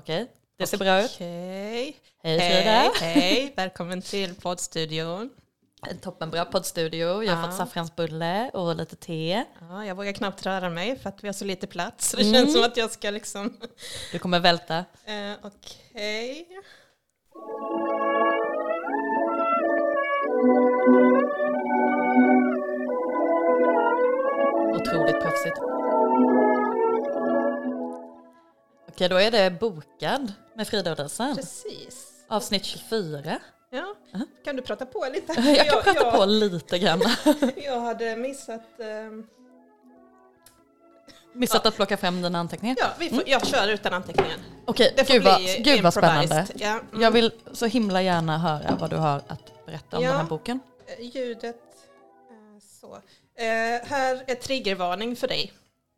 Okej, det ser bra ut. Hej Hej. Välkommen till poddstudion. En toppenbra poddstudio. Jag har Ja. fått saffransbulle och lite te. Ja, jag vågar knappt röra mig för att vi har så lite plats. Så det Mm. känns som att jag ska liksom... Du kommer välta. Eh, Okej. Otroligt proffsigt. Okej, då är det bokad med Frida och Disen. Precis. Avsnitt 24. Ja, kan du prata på lite? Jag kan prata jag, på lite grann. Jag hade missat... ehm, Missat att plocka fram dina anteckningar. ja, vi får, jag kör utan anteckningar. Okej, Det får gud vad, gud vad spännande. Ja, mm. Jag vill så himla gärna höra vad du har att berätta om Ja. den här boken. Eh, Ljudet. eh, Så. Eh, här är triggervarning för dig.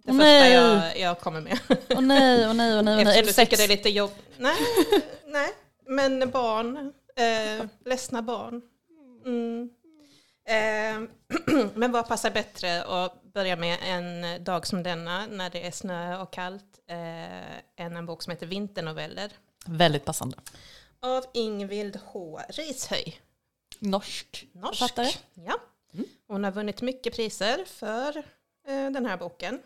Det första jag, jag kommer med. Åh nej, åh nej, åh nej. Åh nej. Eftersom du tycker det är lite jobb. Nej, nej. men barn. Eh, ledsna barn. Mm. Eh, men vad passar bättre att börja med en dag som denna när det är snö och kallt eh, än en bok som heter Vinternoveller Väldigt passande. av Ingvild H. Rishöj. Norsk, Norsk. författare. Ja. Hon har vunnit mycket priser för eh, den här boken.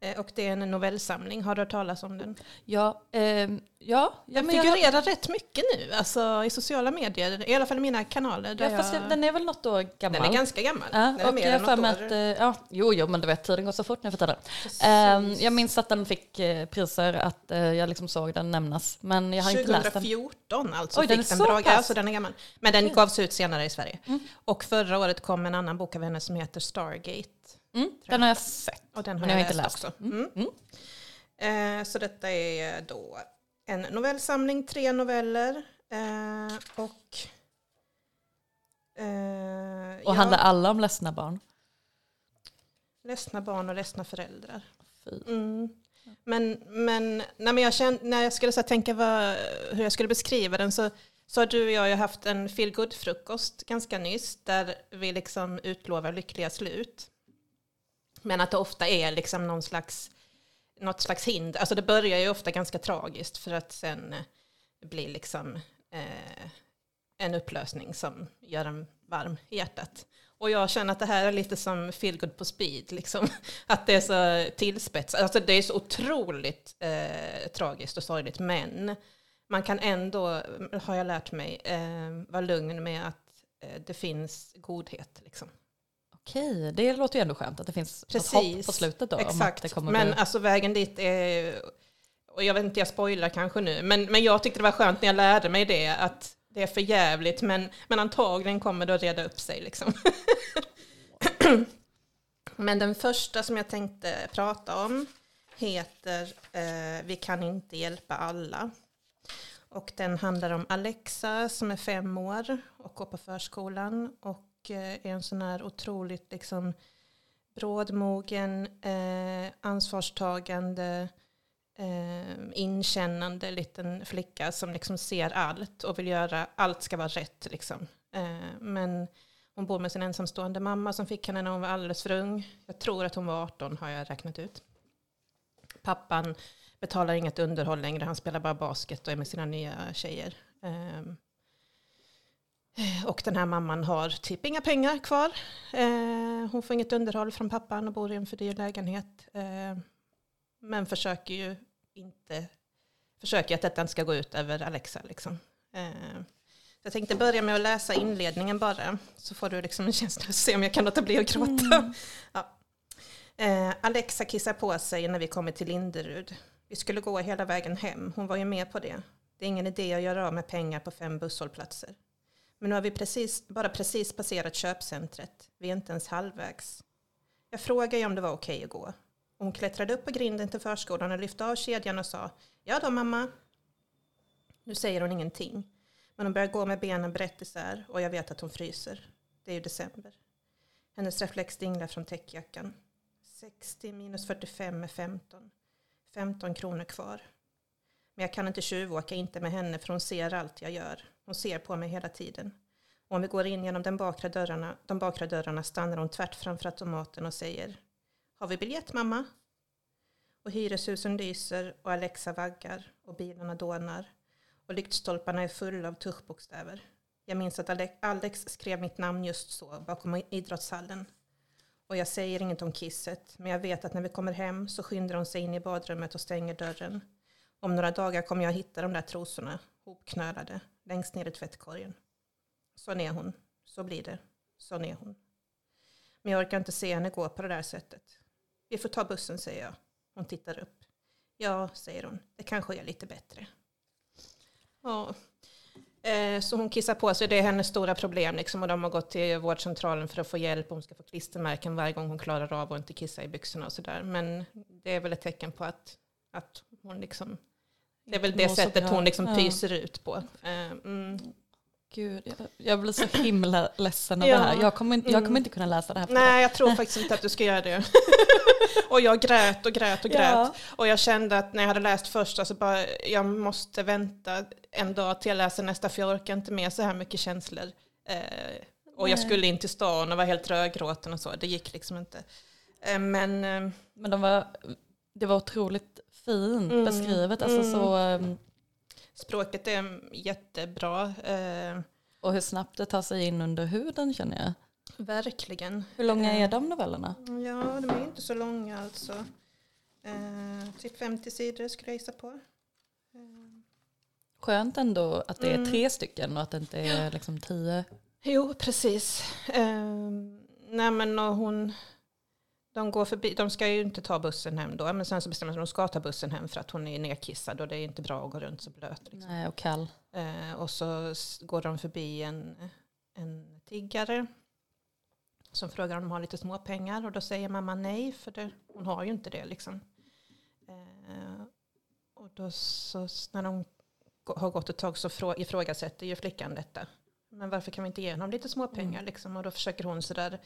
Eh, och det är en novellsamling. Har du hört talas om den? Ja, ehm, ja, ja Den figurerar rätt mycket nu, alltså i sociala medier, i alla fall i mina kanaler. Ja, fast jag, den är väl något år gammal? den är ganska gammal. Ja, den är mer jag än har något år. att, eh, ja, jo, jo, men du vet, tiden går så fort nu för tiden. Ehm, jag minns att den fick eh, priser, att eh, jag liksom såg den nämnas, men jag har inte läst den. 2014 alltså Oj, den fick är den så bra. pass. Ja, så den är gammal. Men den gavs ut senare i Sverige. Mm. Och förra året kom en annan bok av henne som heter Stargate. Mm, den har jag sett. Och den har Men jag, jag läst, läst. också. Mm. Eh, så detta är då en novellsamling, tre noveller. Eh, och eh, Och ja, handlar alla om ledsna barn? ledsna barn och ledsna föräldrar. Mm. Men, men, nej, men jag kände, när jag skulle så tänka vad, hur jag skulle beskriva den så, så har du och jag ju haft en feel frukost ganska nyss där vi liksom utlovar lyckliga slut. Men att det ofta är liksom någon slags, något slags hinder. Alltså det börjar ju ofta ganska tragiskt för att sen eh, bli liksom eh, en upplösning som gör en varm i hjärtat. Och jag känner att det här är lite som feel good på speed, liksom. att det är så tillspetsat. Alltså det är så otroligt eh, tragiskt och sorgligt, men man kan ändå, har jag lärt mig, eh, vara lugn med att eh, det finns godhet. Liksom. Okej, det låter ju ändå skönt att det finns något Precis. hopp på slutet då. Om att Exakt, men bli... alltså vägen dit är, och jag vet inte, jag spoilar kanske nu, men, men jag tyckte det var skönt när jag lärde mig det, att det är för jävligt, men, men antagligen kommer det att reda upp sig. Liksom. men den första som jag tänkte prata om heter eh, Vi kan inte hjälpa alla. Och den handlar om Alexa som är fem år och går på förskolan och Eh, är en sån här otroligt liksom brådmogen, eh, ansvarstagande, eh, inkännande liten flicka som liksom ser allt och vill göra allt ska vara rätt. Liksom. Eh, men hon bor med sin ensamstående mamma som fick henne när hon var alldeles för ung. Jag tror att hon var 18 har jag räknat ut. Pappan betalar inget underhåll längre, han spelar bara basket och är med sina nya tjejer. Ehm, och den här mamman har typ inga pengar kvar. Eh, hon får inget underhåll från pappan och bor i en för dyr lägenhet. Eh, men försöker ju inte, försöker att detta inte ska gå ut över Alexa. Liksom. Eh, jag tänkte börja med att läsa inledningen bara, så får du liksom en känsla och se om jag kan låta bli att gråta. Ja. Eh, Alexa kissar på sig när vi kommer till Linderud. Vi skulle gå hela vägen hem, hon var ju med på det. Det är ingen idé att göra av med pengar på fem busshållplatser. Men nu har vi precis, bara precis passerat köpcentret. Vi är inte ens halvvägs. Jag frågade ju om det var okej att gå. Hon klättrade upp på grinden till förskolan och lyfte av kedjan och sa Ja då mamma. Nu säger hon ingenting. Men hon börjar gå med benen brett isär och jag vet att hon fryser. Det är ju december. Hennes reflex dinglar från täckjackan. 60 minus 45 är 15. 15 kronor kvar. Men jag kan inte tjuvåka, inte med henne, för hon ser allt jag gör. Hon ser på mig hela tiden. Och om vi går in genom den bakre dörrarna, de bakre dörrarna stannar hon tvärt framför automaten och säger Har vi biljett mamma? Och hyreshusen lyser och Alexa vaggar och bilarna dånar. Och lyktstolparna är fulla av tuschbokstäver. Jag minns att Alex skrev mitt namn just så bakom idrottshallen. Och jag säger inget om kisset, men jag vet att när vi kommer hem så skyndar hon sig in i badrummet och stänger dörren. Om några dagar kommer jag hitta de där trosorna, hopknölade, längst ner i tvättkorgen. Sån är hon. Så blir det. Sån är hon. Men jag orkar inte se henne gå på det där sättet. Vi får ta bussen, säger jag. Hon tittar upp. Ja, säger hon. Det kanske är lite bättre. Ja. Eh, Så hon kissar på sig, det är hennes stora problem. Liksom, och de har gått till vårdcentralen för att få hjälp. Hon ska få klistermärken varje gång hon klarar av att inte kissa i byxorna och sådär. Men det är väl ett tecken på att, att hon liksom... Det är väl det sättet hon liksom Ja. pyser ut på. Eh, Mm. Gud, jag, jag blir så himla ledsen av Ja. det här. Jag kommer, inte, jag kommer Mm. inte kunna läsa det här. Nej, jag tror faktiskt inte att du ska göra det. och jag grät och grät och grät. Ja. Och jag kände att när jag hade läst första så bara, jag måste vänta en dag till jag läser nästa för jag orkar inte med så här mycket känslor. Eh, och jag skulle in till stan och var helt rödgråten och så, det gick liksom inte. Eh, men eh, Men de var, det var otroligt fint Mm, beskrivet. Alltså mm. så, um, språket är jättebra. Eh, och hur snabbt det tar sig in under huden känner jag. verkligen. Hur långa Eh, är de novellerna? Ja, de är inte så långa alltså. Eh, typ 50 sidor skulle jag gissa på. Eh, Skönt ändå att det är Mm. tre stycken och att det inte är liksom tio. Jo, precis. Um, nej men och hon, de går förbi, de ska ju inte ta bussen hem då, men sen så bestämmer de sig att de ska ta bussen hem för att hon är nedkissad och det är inte bra att gå runt så blöt. Liksom. Nej, och kall. Eh, och så går de förbi en, en tiggare som frågar om de har lite småpengar och då säger mamma nej för det, hon har ju inte det liksom. Eh, och då så när de har gått ett tag så frå, ifrågasätter ju flickan detta. Men varför kan vi inte ge honom lite småpengar Mm. liksom? Och då försöker hon sådär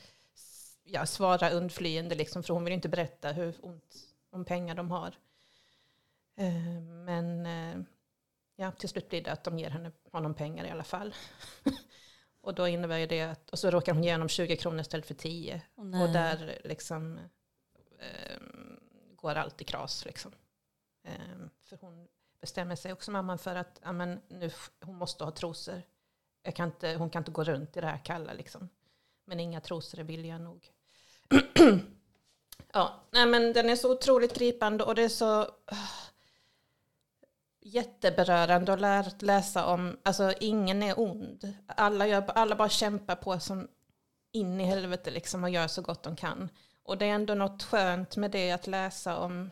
ja, svara undflyende liksom för hon vill inte berätta hur ont om pengar de har. Eh, men eh, ja, till slut blir det att de ger henne, honom pengar i alla fall. och då innebär ju det att, och så råkar hon ge honom 20 kronor istället för 10. Åh, nej. Och där liksom eh, går allt i kras liksom. Eh, för hon bestämmer sig också mamman för att ja, men nu, hon måste ha trosor. Jag kan inte, hon kan inte gå runt i det här kalla liksom. Men inga billiga nog. ja, nej men den är så otroligt gripande och det är så ah, jätteberörande att lära, läsa om, alltså ingen är ond. Alla, gör, alla bara kämpar på som in i helvete liksom och gör så gott de kan. Och det är ändå något skönt med det att läsa om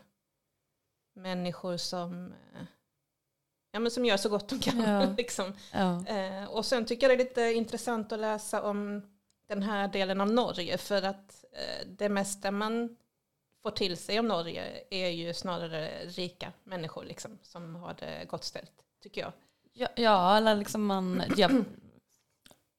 människor som, eh, ja, men som gör så gott de kan. Ja. liksom. Ja. Eh, och sen tycker jag det är lite intressant att läsa om den här delen av Norge för att eh, det mesta man får till sig om Norge är ju snarare rika människor liksom, som har det gott ställt, tycker jag. Ja, ja, eller liksom man... Jag,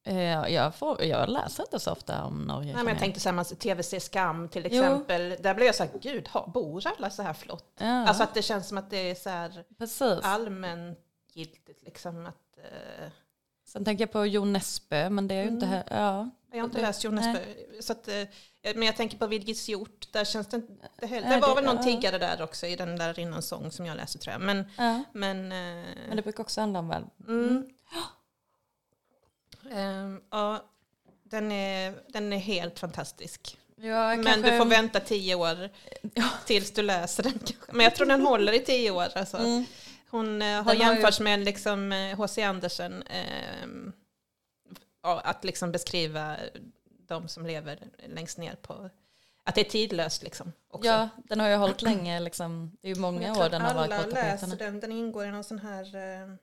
eh, jag, får, jag läser inte så ofta om Norge. Nej, men jag tänkte så här, man- tv-serie Skam till Jo. exempel, där blev jag så här, gud, bor alla så här flott? Ja, Alltså att det känns som att det är så här precis. allmängiltigt liksom att eh, Sen tänker jag på Jon Nesbø, men det är ju inte Mm. här. Ja. Jag har inte Det- läst Jonas. Bö, så att, eh, Men jag tänker på Virgis hjort, där känns det inte heller. Det var det- väl någon ja. tiggare där också i den där innan sång som jag läste tror jag. Men, Ja. men, eh, Men det brukar också handla om väl. mm. Ehm, ja, den är, den är helt fantastisk. Ja, Men du får vänta tio år tills du läser den. kanske. Men jag tror den håller i tio år. Alltså. Mm. Hon eh, har Den har ju- jämförts med liksom H.C. Andersen. ja, att liksom beskriva de som lever längst ner på... Att det är tidlöst liksom. Också. Ja, den har ju hållit länge. Liksom. Det är ju många år den har varit alla på läser tapeterna. den. Den ingår i någon sån här eh,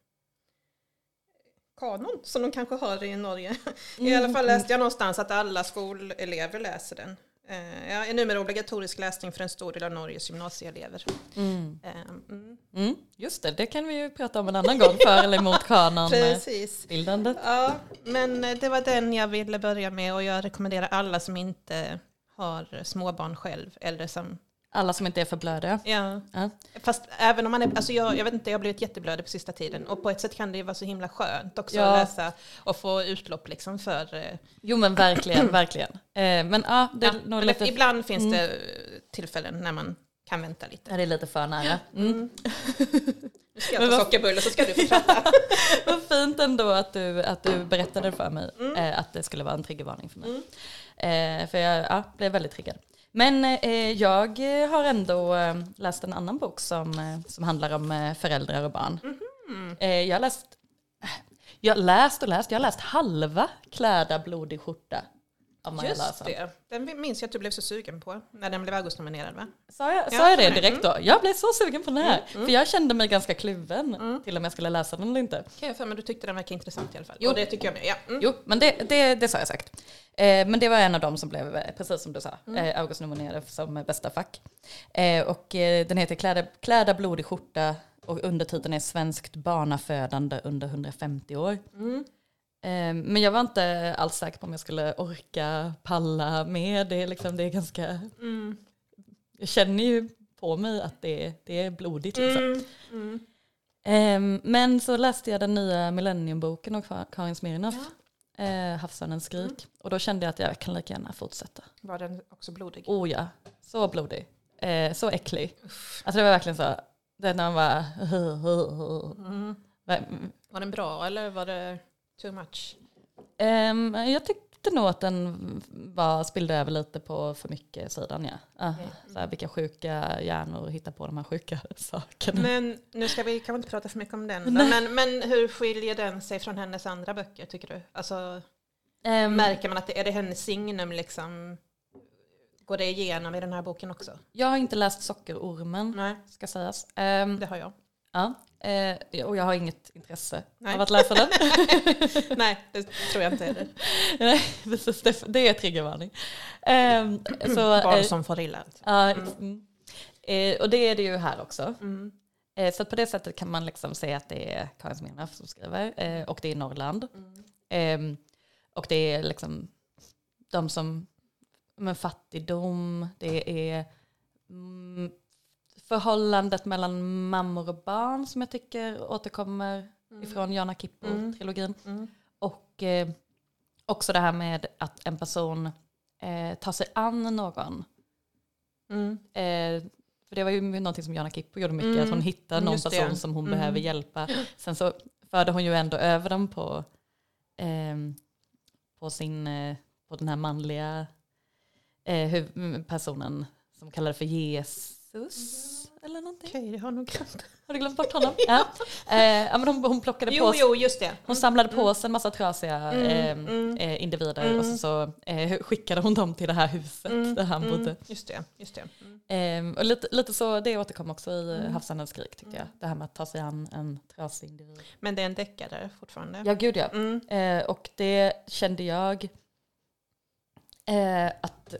kanon som de kanske har i Norge. I alla fall läste jag någonstans att alla skolelever läser den. Eh, ja, är numera obligatorisk läsning för en stor del av Norges gymnasieelever. Mm. Eh, mm. Mm. Just det, det kan vi ju prata om en annan gång. För eller emot kanonbildandet. Ja, men eh, det var den jag ville börja med och jag rekommenderar alla som inte har småbarn själv eller som Alla som inte är för blödiga. Ja. Ja. Fast även om man är, alltså jag, jag vet inte, jag har blivit jätteblödig på sista tiden och på ett sätt kan det ju vara så himla skönt också Ja. att läsa och få utlopp liksom för... eh, Jo men verkligen, verkligen. Eh, men ja, det ja, är men lite... Ibland finns Mm. det eh, tillfällen när man kan vänta lite. Ja, det är lite för nära. Mm. Nu ska jag ta sockerbulle så ska du få prata. Vad fint ändå att du, att du berättade för mig Mm. eh, att det skulle vara en triggervarning för mig. Eh, för jag ja, blev väldigt triggad. Men eh, jag har ändå eh, läst en annan bok som, eh, som handlar om eh, föräldrar och barn. Mhm. Eh, jag har läst, jag läst och läst, jag har läst halva Kläda blodig skjorta av Maja Just Larsson. det, den minns jag att du blev så sugen på när den blev Augustnominerad va? Sa jag, Ja, sa jag det mm. direkt då? Jag blev så sugen på den här. För jag kände mig ganska kluven till om jag skulle läsa den eller inte. Kan jag för mig du tyckte den verkar intressant i alla fall. Jo. Och det tycker jag med. Ja. Mm. Jo, men det, det, det sa jag säkert. Eh, men det var en av dem som blev, eh, precis som du sa, eh, August nominerade som eh, bästa fack. Eh, och eh, den heter Kläda, Kläda blodig skjorta och undertiteln är Svenskt barnafödande under 150 år. Eh, men jag var inte alls säker på om jag skulle orka palla med det. är Liksom, det är ganska... Jag känner ju på mig att det, det är blodigt. Liksom. Ehm, men så läste jag den nya Millenniumboken av Ka- Karin Smirnoff, eh, Havsörnens skrik. Och då kände jag att jag kan lika gärna fortsätta. Var den också blodig? Oh ja, så blodig. Eh, så äcklig. Alltså det var verkligen så, det när man bara... Mm. Var den bra eller var det too much? Ehm, jag tyckte nog att den var, spillde över lite på för mycket sidan. Ja. Ah, så här, vilka sjuka hjärnor hittar på de här sjuka sakerna. Men nu ska vi kanske inte prata för mycket om den. då. Men, men hur skiljer den sig från hennes andra böcker tycker du? Alltså, Ehm, märker man att det är det hennes signum liksom? Går det igenom i den här boken också? jag har inte läst Sockerormen, Nej, ska sägas. Ehm, det har jag. Ja, eh, och jag har inget intresse Nej. av att läsa den. Nej, det tror jag inte heller. Nej, precis, det, det är triggervarning. Eh, så, Barn som far illa. ja, mm. eh, och det är det ju här också. Mm. Eh, så på det sättet kan man liksom säga att det är Karin Smirnoff som skriver eh, och det är Norrland. Mm. Eh, och det är liksom de som, men fattigdom, det är mm, förhållandet mellan mammor och barn som jag tycker återkommer ifrån Jana Kippo-trilogin. Mm. Och eh, också det här med att en person eh, tar sig an någon. Mm. Eh, för det var ju någonting som Jana Kippo gjorde mycket, Mm, att hon hittade någon just det. person som hon Mm. behöver hjälpa. Sen så förde hon ju ändå över dem på, ehm, på, sin, eh, på den här manliga eh, personen som kallade för Jesus. Eller någonting. Okej, det har nog glömt. Har du glömt bort honom? ja. Eh, ja, men hon, hon plockade Jo, på jo, just det. hon samlade på sig en massa trasiga Mm, eh, mm. eh, individer Mm. och så, så eh, skickade hon dem till det här huset Mm, där han bodde. Just det, just det. Mm. Eh, och lite, lite så, det återkom också i Mm. mm. Havsandens skrik tyckte jag. Det här med att ta sig an en trasig individ. Men det är en deckare fortfarande. Ja, gud ja. Mm. Eh, och det kände jag eh, att,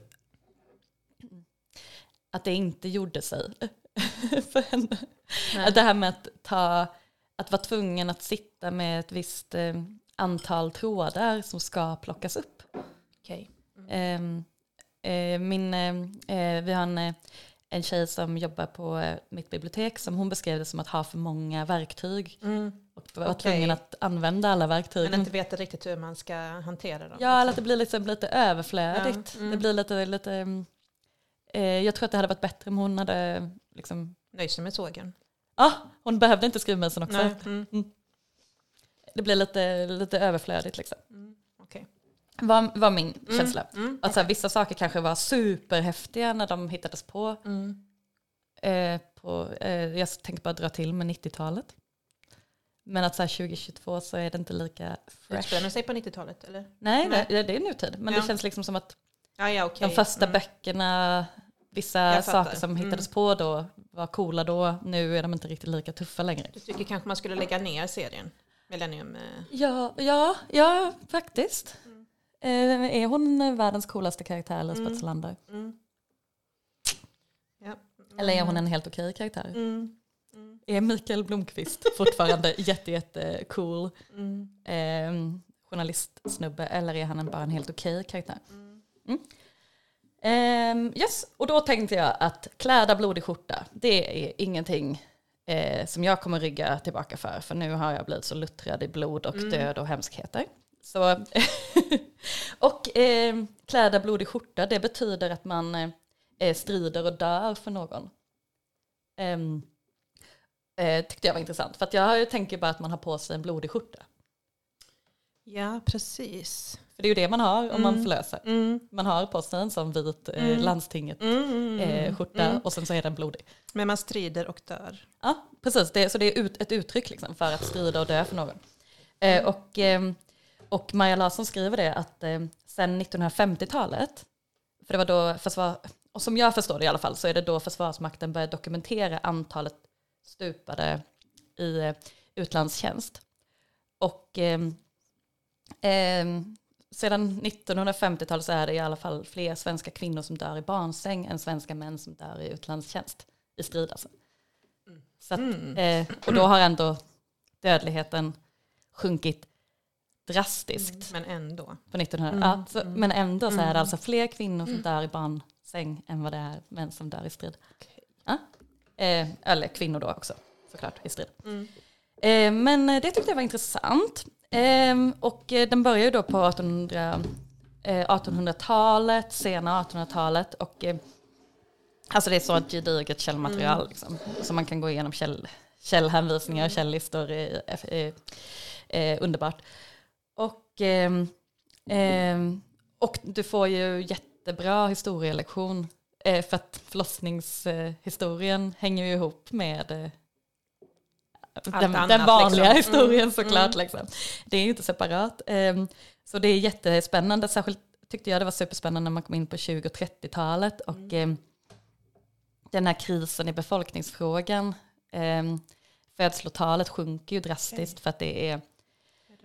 att det inte gjorde sig för henne. Nej. Att det här med att, ta, att vara tvungen att sitta med ett visst eh, antal trådar som ska plockas upp. Okej. Ehm, eh, min, eh, vi har en, en tjej som jobbar på mitt bibliotek som hon beskrev det som att ha för många verktyg. Mm. Och vara Okej. tvungen att använda alla verktyg. Men inte veta riktigt hur man ska hantera dem. Ja, eller att det blir liksom lite överflödigt. Ja, mm. Det blir lite, lite mm, eh, jag tror att det hade varit bättre om hon hade liksom, Nöjd sig med sågen. ja, hon behövde inte skruvmejseln också. Nej. Mm. Det blir lite, lite överflödigt liksom. Mm. Okej. Var, var min känsla. Mm. Att så här, vissa saker kanske var superhäftiga när de hittades på. Mm. Eh, på eh, jag tänker bara dra till med 90-talet. Men att så här, 2022 så är det inte lika fresh. Utspelar den sig på 90-talet eller? Nej, Nej. Det, det är nutid. Men Ja. det känns liksom som att Ja, ja, okej. de första Mm. böckerna, vissa saker som Mm. hittades på då var coola då. Nu är de inte riktigt lika tuffa längre. Du tycker kanske man skulle lägga ner serien? Millennium? eh, Ja, ja, ja faktiskt. Eh, är hon världens coolaste karaktär, Lisbeth Mm. Salander? Mm. Ja. Eller är hon en helt okej karaktär? Mm. Är Mikael Blomqvist fortfarande jätte, jätte cool Mm. eh, journalistsnubbe eller är han bara en helt okej karaktär? Mm. Ehm, yes, och då tänkte jag att kläda blodig skjorta, det är ingenting eh, som jag kommer rygga tillbaka för, för nu har jag blivit så luttrad i blod och Mm. död och hemskheter. Så, och eh, kläda blodig skjorta, det betyder att man eh, strider och dör för någon. Ehm, eh, tyckte jag var intressant. För jag tänker bara att man har på sig en blodig skjorta. Ja, precis. För det är ju det man har om man Mm. förlöser. Mm. Man har på sig en sån vit eh, Mm. landstinget Mm, mm, eh, och sen så är den blodig. Men man strider och dör. Ja, precis. Det, så det är ut, ett uttryck liksom för att strida och dö för någon. Eh, och, ehm, och Maja Larsson skriver det att eh, sen 1950-talet, för det var då försvar, och som jag förstår det i alla fall, så är det då Försvarsmakten började dokumentera antalet stupade i eh, utlandstjänst. Och ehm, sedan 1950-talet så är det i alla fall fler svenska kvinnor som dör i barnsäng än svenska män som dör i utlandstjänst i strid. Alltså. Så att, Mm. eh, och då har ändå dödligheten sjunkit drastiskt Men ändå. på 1900 Mm, ja, så, mm. Men ändå så är Mm. det alltså fler kvinnor som dör i barnsäng än vad det är män som dör i strid. Ja. Eh, eller kvinnor då också såklart i strid. Mm. Eh, men eh, det tyckte jag var intressant. Eh, och eh, den börjar ju då på 1800, eh, 1800-talet, sena 1800-talet. Och, eh, alltså det är så gediget källmaterial liksom, så man kan gå igenom käll, källhänvisningar och källlistor. Eh, eh, eh, underbart. Och, ehm, ehm, och du får ju jättebra historielektion. För att förlossningshistorien hänger ju ihop med den, den vanliga liksom. historien Mm, såklart. mm. Liksom. Det är ju inte separat. Ehm, så det är jättespännande, särskilt tyckte jag det var superspännande när man kom in på 20 och 30-talet. Och Mm. ehm, den här krisen i befolkningsfrågan, um, födslotalet sjunker ju drastiskt för att det är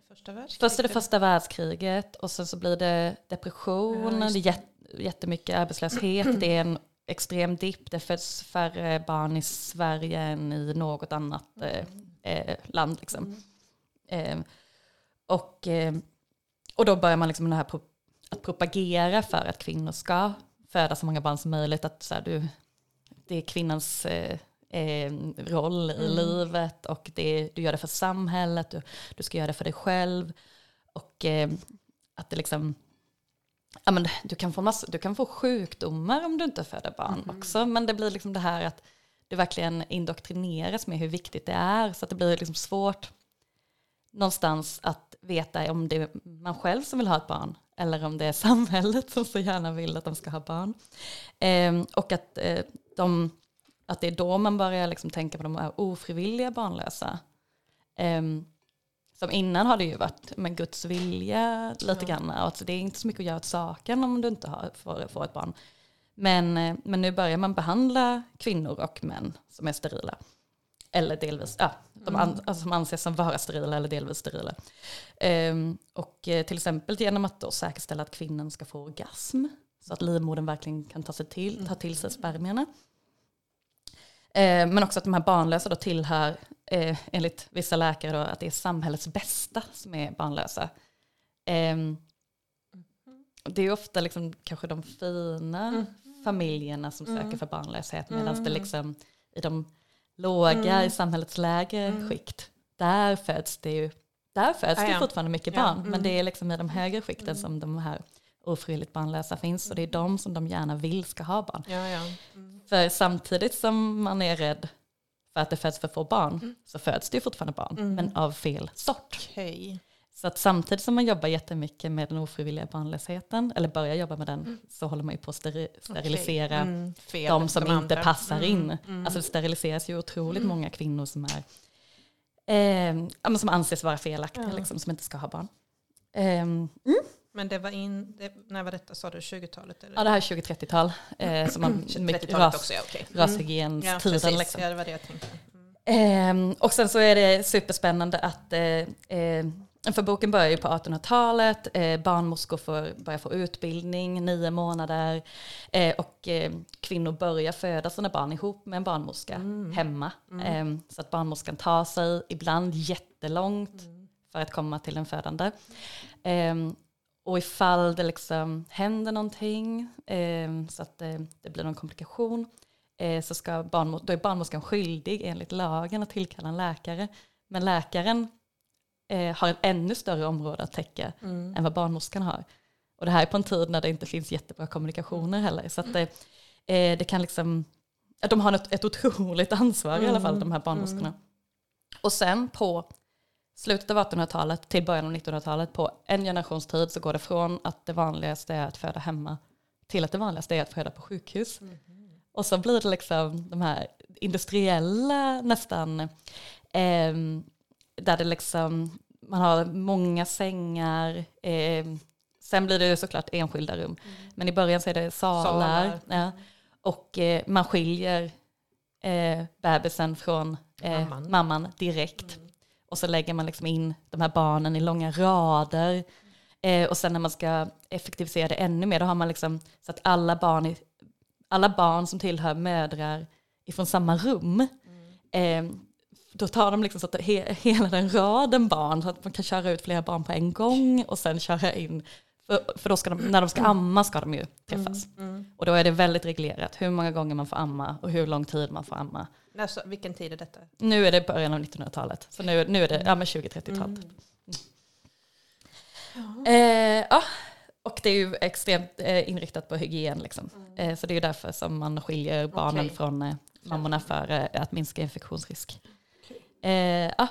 första? Först är det första världskriget och sen så blir det depression, Ja, det är jättemycket arbetslöshet, det är en extrem dipp, det föds färre barn i Sverige än i något annat eh, eh, land. Liksom. Eh, och, eh, och då börjar man liksom det här pro- att propagera för att kvinnor ska föda så många barn som möjligt, att så här, du, det är kvinnans eh, eh, roll i Mm. livet och det, du gör det för samhället, du, du ska göra det för dig själv. Och eh, att det liksom, ja men du kan, få massa, du kan få sjukdomar om du inte föder barn Mhm. också, men det blir liksom det här att du verkligen indoktrineras med hur viktigt det är, så att det blir liksom svårt någonstans att veta om det är man själv som vill ha ett barn eller om det är samhället som så gärna vill att de ska ha barn. Ehm, och att, eh, de, att det är då man börjar liksom tänka på de här ofrivilliga barnlösa. Ehm, som innan har det ju varit med Guds vilja lite Ja. grann. Alltså det är inte så mycket att göra åt saken om du inte har, får, får ett barn. Men, eh, men nu börjar man behandla kvinnor och män som är sterila. Eller delvis, ja, de an, alltså, som anses som vara sterila eller delvis sterila. Ehm, och eh, till exempel genom att då säkerställa att kvinnan ska få orgasm. Så att livmodern verkligen kan ta, sig till, ta till sig spermierna. Eh, men också att de här barnlösa då tillhör, eh, enligt vissa läkare, då, att det är samhällets bästa som är barnlösa. Ehm, det är ofta liksom kanske de fina Mm. Familjerna som söker Mm. för barnlöshet medan Mm. det liksom i de låga, Mm. i samhällets lägre Mm. skikt, där föds det ju där föds Ah, det ja. fortfarande mycket Ja, barn, mm. men det är liksom i de högre skikten Mm. som de här ofrivilligt barnlösa finns och det är de som de gärna vill ska ha barn. Ja, ja. Mm. För samtidigt som man är rädd för att det föds för få barn Mm. så föds det ju fortfarande barn, Mm. men av fel sort. Okej. Så att samtidigt som man jobbar jättemycket med den ofrivilliga barnlösheten, eller börjar jobba med den, Mm. så håller man ju på att steri- sterilisera Mm, fel, de som inte andra. passar Mm, in. mm. Alltså det steriliseras ju otroligt Mm. många kvinnor som är eh, som anses vara felaktiga, liksom, som inte ska ha barn. Eh, Men det var in, det, när var detta sa du, 20-talet? Eller? ja, det här är 20-30-tal, eh, som man, mycket 30-talet ras, också, ja okej. Mm. rashygienstiden. Ja, liksom. Ja, det var det jag tänkte. Mm. Ehm, och sen så är det superspännande att, eh, eh, för boken börjar ju på 1800-talet, eh, barnmorskor får, börjar få utbildning, nio månader, eh, och eh, kvinnor börjar föda sina barn ihop med en barnmorska Mm. hemma. Mm. Ehm, så att barnmorskan tar sig ibland jättelångt Mm. för att komma till en födande. Ehm, och ifall det liksom händer någonting, ehm, så att det, blir någon komplikation, eh, så ska barnmor- då är barnmorskan skyldig enligt lagen att tillkalla en läkare. Men läkaren eh, har ett ännu större område att täcka Mm. än vad barnmorskan har. Och det här är på en tid när det inte finns jättebra kommunikationer heller. Så att det, eh, det kan liksom, de har ett, ett otroligt ansvar i alla fall, Mm, de här barnmorskorna. Och sen på slutet av 1800-talet till början av 1900-talet, på en generations tid så går det från att det vanligaste är att föda hemma till att det vanligaste är att föda på sjukhus. Och så blir det liksom de här industriella nästan, ehm, där det liksom, man har många sängar, ehm, sen blir det ju såklart enskilda rum, men i början så är det salar, Salar. Ja, och eh, man skiljer eh, bebisen från eh, Mamman. mamman. direkt. Och så lägger man liksom in de här barnen i långa rader. Eh, och sen när man ska effektivisera det ännu mer, då har man liksom så att alla barn, i, alla barn som tillhör mödrar ifrån samma rum, eh, då tar de liksom så att he, hela den raden barn, så att man kan köra ut flera barn på en gång och sen köra in, för, för då ska de, när de ska amma ska de ju träffas. Och då är det väldigt reglerat hur många gånger man får amma och hur lång tid man får amma. Alltså, vilken tid är detta? Nu är det början av 1900-talet, så nu, nu är det ja, men 20-30-talet. Eh, ja, och det är ju extremt eh, inriktat på hygien. Liksom. Eh, så det är ju därför som man skiljer barnen Okej. från eh, mammorna för eh, att minska infektionsrisk. Eh, ja.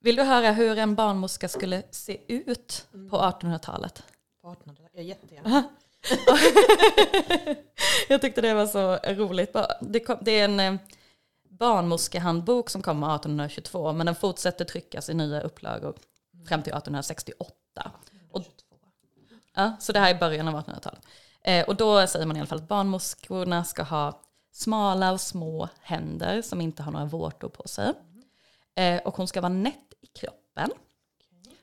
Vill du höra hur en barnmorska skulle se ut på 1800-talet? På 1800 Ja, jättegärna. Jag tyckte det var så roligt. Det, kom, det är en eh, barnmorskehandbok som kommer 1822 men den fortsätter tryckas i nya upplagor fram till 1868. Och, ja, så det här är början av 1800-talet. Eh, och då säger man i alla fall att barnmorskorna ska ha smala och små händer som inte har några vårtor på sig. Eh, och hon ska vara nätt i kroppen.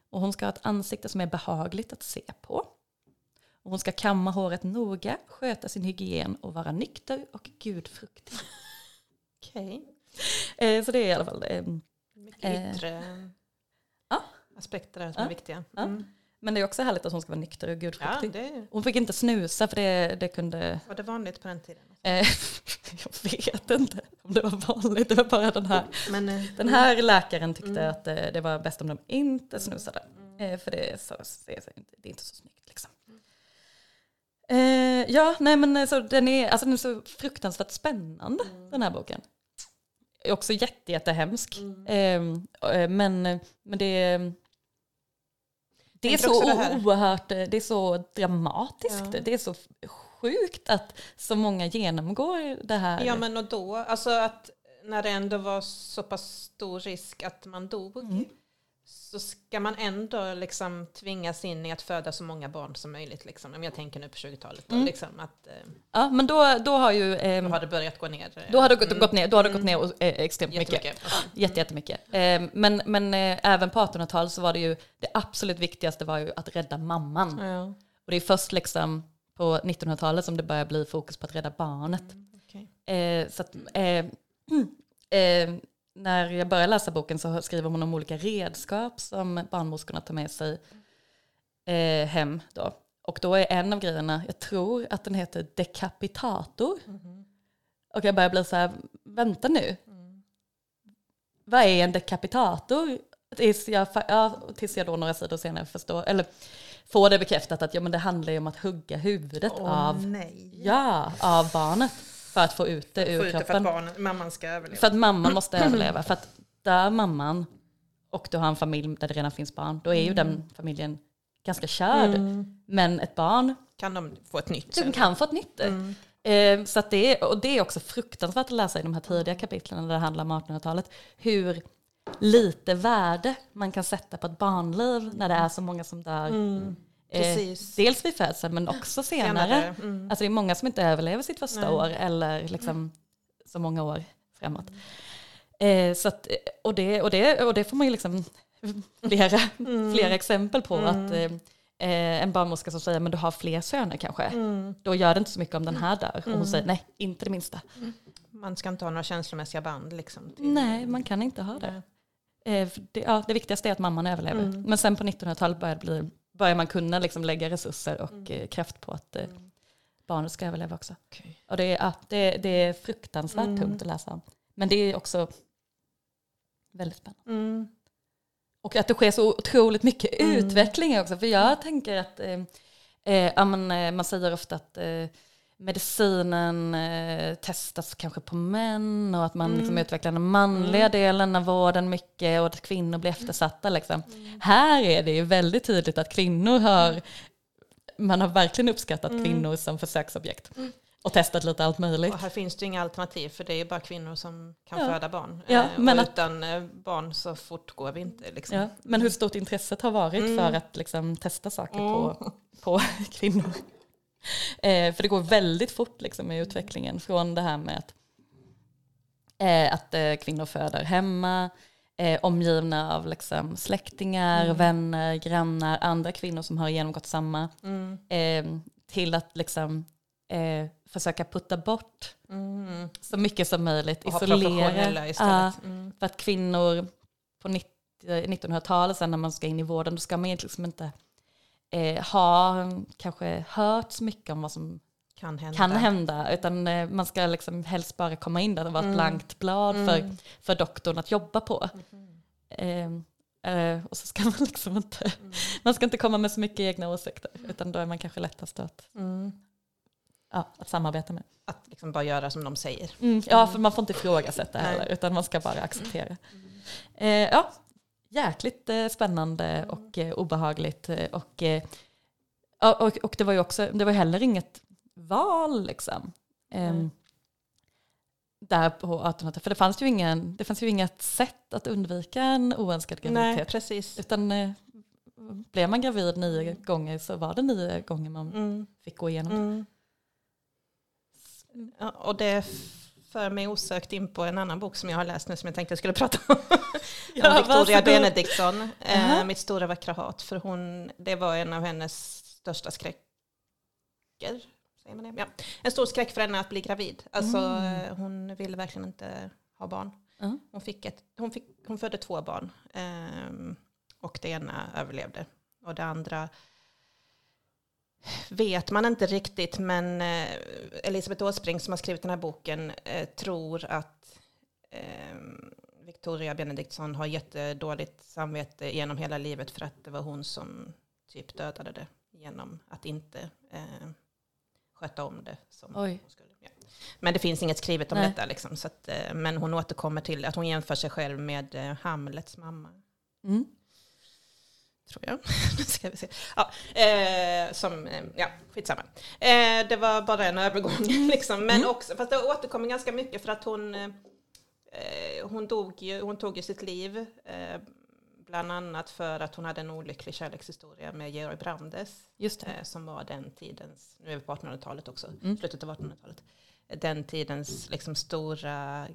Och hon ska ha ett ansikte som är behagligt att se på. Och hon ska kamma håret noga, sköta sin hygien och vara nykter och gudfruktig. Okej. Eh, så det är i alla fall eh, Mycket Eh, yttre ja. aspekter där som Ja. är viktiga. Ja. Mm. Men det är också härligt att hon ska vara nykter och Ja, gudfruktig. det Hon fick inte snusa för det, det kunde... var det vanligt på den tiden. Eh, jag vet inte om det var vanligt. Det var bara den här, Men, eh, den här läkaren tyckte Mm. att eh, det var bäst om de inte snusade. Eh, för det så, det, är, inte så snyggt liksom. Eh, ja, nej men så den är, alltså, den är så fruktansvärt spännande den här boken. Är också jätte, jättehemsk. Mm. Eh, eh, men, men det är... Det är så det oerhört, eh, det är så dramatiskt. Ja. Det är så sjukt att så många genomgår det här. Ja men och då, alltså att när det ändå var så pass stor risk att man dog Mm. Så ska man ändå liksom tvingas in i att föda så många barn som möjligt. Liksom. Om jag tänker nu på 20-talet. Då, Mm. liksom, att, eh, Ja, men då, då har ju... ehm, då har det börjat gå ner. eh, då har det gått, mm, gått ner, då har det gått ner eh, extremt mycket. jättemycket. Jätte, jättemycket. Eh, men men eh, även på 1800-talet så var det ju, det absolut viktigaste var ju att rädda mamman. Ja. Och det är först liksom på 1900-talet som det börjar bli fokus på att rädda barnet. okej. Eh, så att, eh, eh, när jag började läsa boken så skriver hon om olika redskap som barnmorskorna tar med sig eh, hem. Då. Och då är en av grejerna, jag tror att den heter dekapitator. Och jag börjar bli så här, vänta nu. Vad är en dekapitator? Tills jag, ja, tills jag då några sidor senare förstår, eller får det bekräftat att ja, men det handlar ju om att hugga huvudet Åh, av, nej. ja, av barnet för att få ut det Få ur ut det för att kroppen. barnen, mamman ska överleva. För att mamman måste överleva. För att dör mamman och du har en familj där det redan finns barn, då är ju den familjen ganska körd. Mm. Men ett barn, Kan de få ett nytt de kan få ett nytt. Mm. Eh, så att det, är, och det är också fruktansvärt att läsa i de här tidiga kapitlen när det handlar om 1800-talet. Hur lite värde man kan sätta på ett barnliv när det är så många som dör. Mm. Eh, Precis. dels vid födseln men också senare. Senare. Mm. Alltså det är många som inte överlever sitt första Nej. år eller liksom så många år framåt. Eh, så att, och, det, och, det, och det får man ju liksom flera, Mm. flera exempel på. Att eh, eh, en barnmorska som säger men du har fler söner kanske. Mm. Då gör det inte så mycket om den här dör. Och hon säger nej, inte det minsta. Man ska inte ha några känslomässiga band. Liksom, till- Nej, man kan inte ha det. Eh, det, ja, det viktigaste är att mamman överlever. Mm. Men sen på 1900-talet börjar, det bli, börjar man kunna liksom lägga resurser och Mm. eh, kraft på att eh, barnet ska överleva också. Okej. Och det, är, ja, det, det är fruktansvärt Mm. tungt att läsa om. Men det är också väldigt spännande. Mm. Och att det sker så otroligt mycket Mm. utveckling också. För jag tänker att eh, eh, men, eh, man säger ofta att eh, medicinen eh, testas kanske på män och att man liksom Mm. utvecklar den manliga Mm. delen av vården mycket och att kvinnor blir eftersatta. Liksom. Mm. Här är det ju väldigt tydligt att kvinnor har, man har verkligen uppskattat Mm. kvinnor som försöksobjekt Mm. och testat lite allt möjligt. Och här finns det ju inga alternativ för det är ju bara kvinnor som kan Ja. föda barn. Ja, Eh, men att- utan eh, barn så fortgår vi inte. Liksom. Ja, men hur stort intresset har varit Mm. för att liksom, testa saker på, Mm. på kvinnor. Eh, för det går väldigt fort liksom, i utvecklingen från det här med att, eh, att eh, kvinnor föder hemma, eh, omgivna av liksom, släktingar, Mm. vänner, grannar, andra kvinnor som har genomgått samma, Mm. eh, till att liksom, eh, försöka putta bort Mm. så mycket som möjligt, Och isolera. Ja. Mm. för att kvinnor på 90 1900-talet, sen när man ska in i vården, då ska man egentligen liksom inte eh, ha kanske hört så mycket om vad som Kan hända. kan hända, utan eh, man ska liksom helst bara komma in där och vara ett Mm. blankt blad för, Mm. för doktorn att jobba på. Mhm. Eh, och så ska man liksom inte, Mm. man ska inte komma med så mycket egna åsikter, utan då är man kanske lättast att, Mm. ja, att samarbeta med. Att liksom bara göra som de säger. Mm, ja, för man får inte ifrågasätta heller, utan man ska bara acceptera. Eh, ja, jäkligt eh, spännande och eh, obehagligt. eh, Och, och, och det var ju också, det var heller inget val liksom. Nej. där på 1800-talet, för det fanns, ju ingen, det fanns ju inget sätt att undvika en oönskad Nej, graviditet. precis. Utan blev man gravid nio gånger så var det nio gånger man Mm. fick gå igenom det. Mm. Ja, och det för mig osökt in på en annan bok som jag har läst nu som jag tänkte jag skulle prata om. Ja, Om Victoria. Benediktsson, eh, Aha. Mitt stora vackra hat. För hon, det var en av hennes största skräcker. Säger man det? Ja. En stor skräck för henne att bli gravid. Alltså, Mm. Hon ville verkligen inte ha barn. Ja. Hon, fick ett, hon, fick, hon födde två barn. ehm, och det ena överlevde. Och det andra vet man inte riktigt. Men eh, Elisabeth Åsbrink som har skrivit den här boken eh, tror att ehm, Victoria Benediktsson har jättedåligt samvete genom hela livet för att det var hon som typ dödade det genom att inte eh, sköta om det. Som Oj. hon skulle. Ja. Men det finns inget skrivet om Nej. detta. Liksom, så att, eh, men hon återkommer till att hon jämför sig själv med eh, Hamlets mamma. Mm. Tror jag. Nu ska vi se. Ja, eh, som, eh, ja, skitsamma. Eh, det var bara en övergång. Liksom. Men Mm. också, fast det återkommer ganska mycket för att hon, eh, hon, dog ju, hon tog ju sitt liv. Eh, bland annat för att hon hade en olycklig kärlekshistoria med Georg Brandes. Just. Eh, som var den tidens, nu är vi på 1800-talet också, Mm. slutet av 1800-talet. Den tidens liksom stora,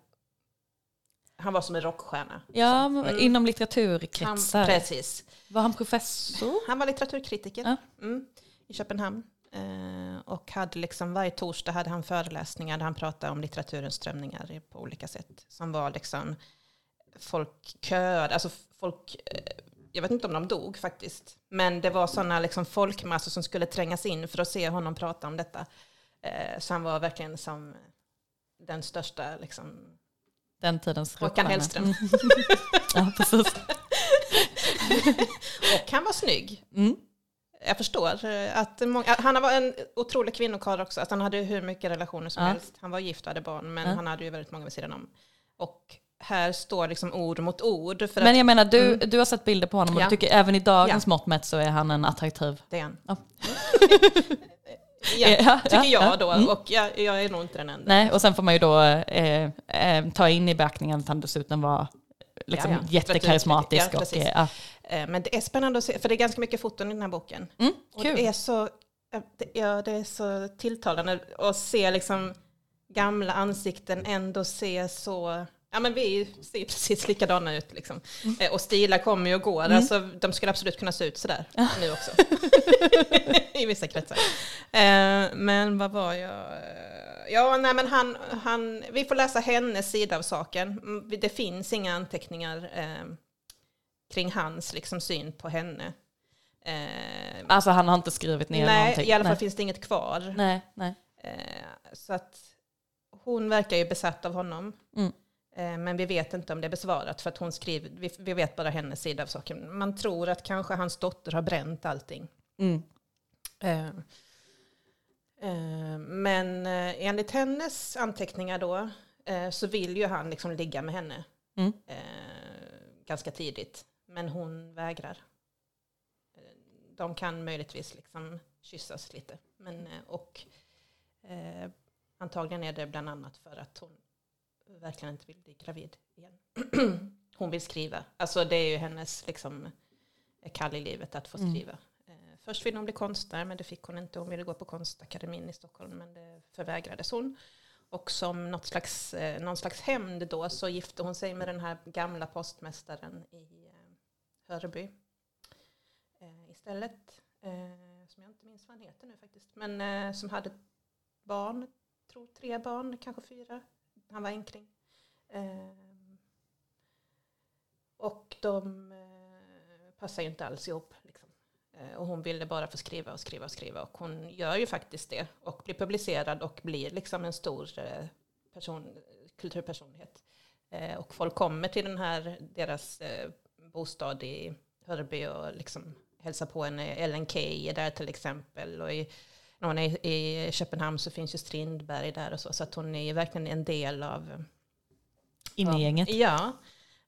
han var som en rockstjärna. Ja, men mm. inom han, litteraturkretsar. precis. Var han professor? Han var litteraturkritiker Ja. mm, i Köpenhamn. Eh, och hade liksom varje torsdag hade han föreläsningar där han pratade om litteraturens strömningar på olika sätt. Som var liksom folk köade, alltså folk, eh, jag vet inte om de dog faktiskt. Men det var sådana liksom folkmassor som skulle trängas in för att se honom prata om detta. Eh, så han var verkligen som den största liksom, Den tidens Håkan. Hellström. Mm. ja, precis. Och han var snygg. Mm. Jag förstår eh, att många, han var en otrolig kvinnokarl också. Att han hade hur mycket relationer som Ja. helst. Han var gift och hade barn, men Ja. han hade ju väldigt många vid sidan om. Och här står liksom ord mot ord. Men att jag menar, du, Mm. du har sett bilder på honom och Ja. du tycker även i dagens mått mätt så är han en attraktiv. det är han. Ja. ja, tycker ja, jag ja. då. Mm. Och jag, jag är nog inte den enda. Nej, och sen får man ju då eh, eh, ta in i beaktningen att han dessutom var liksom Ja, ja. jättekarismatisk. Ja, och, eh, ja. Eh, Men det är spännande att se, för det är ganska mycket foton i den här boken. Mm, Och det är så, eh, ja, det är så tilltalande att se liksom gamla ansikten ändå se så, ja men vi ser precis likadana ut liksom. Eh, Och stilar kommer ju och går, Mm. alltså de skulle absolut kunna se ut sådär nu också. I vissa kretsar. Eh, Men vad var jag? Ja, nej men han, han, vi får läsa hennes sida av saken. Mm, Det finns inga anteckningar eh, kring hans liksom, syn på henne. Eh, Alltså han har inte skrivit ner nej, någonting. i alla fall nej. finns det inget kvar. nej, nej. Eh, så att hon verkar ju besatt av honom. Mm. Eh, men vi vet inte om det är besvarat för att hon skriver, vi, vi vet bara hennes sida av saken. Man tror att kanske hans dotter har bränt allting. Mm. Eh, Eh, Men enligt hennes anteckningar då eh, så vill ju han liksom ligga med henne Mm. ganska tidigt. Men hon vägrar. De kan möjligtvis liksom kyssas lite. Men, och antagligen är det bland annat för att hon verkligen inte vill bli gravid igen. hon vill skriva. Alltså det är ju hennes liksom, kall i livet att få Mm. skriva. Eh, Först ville hon bli konstnär men det fick hon inte. Hon ville gå på konstakademin i Stockholm men det förvägrades hon. Och som något slags, eh, någon slags hämnd då så gifte hon sig med den här gamla postmästaren i eh, Hörby. Istället, som jag inte minns vad han heter nu faktiskt, men som hade barn, tror tre barn, kanske fyra. Han var enkling. Eh, och de eh, passar ju inte alls ihop. Liksom. Eh, och hon ville bara få skriva och skriva och skriva. Och hon gör ju faktiskt det. Och blir publicerad och blir liksom en stor eh, person, kulturpersonlighet. Eh, och folk kommer till den här, deras eh, bostad i Hörby och liksom hälsar på henne. Ellen Key är där till exempel. Och i, när hon är i Köpenhamn så finns ju Strindberg där och så. Så att hon är ju verkligen en del av In i gänget. Ja.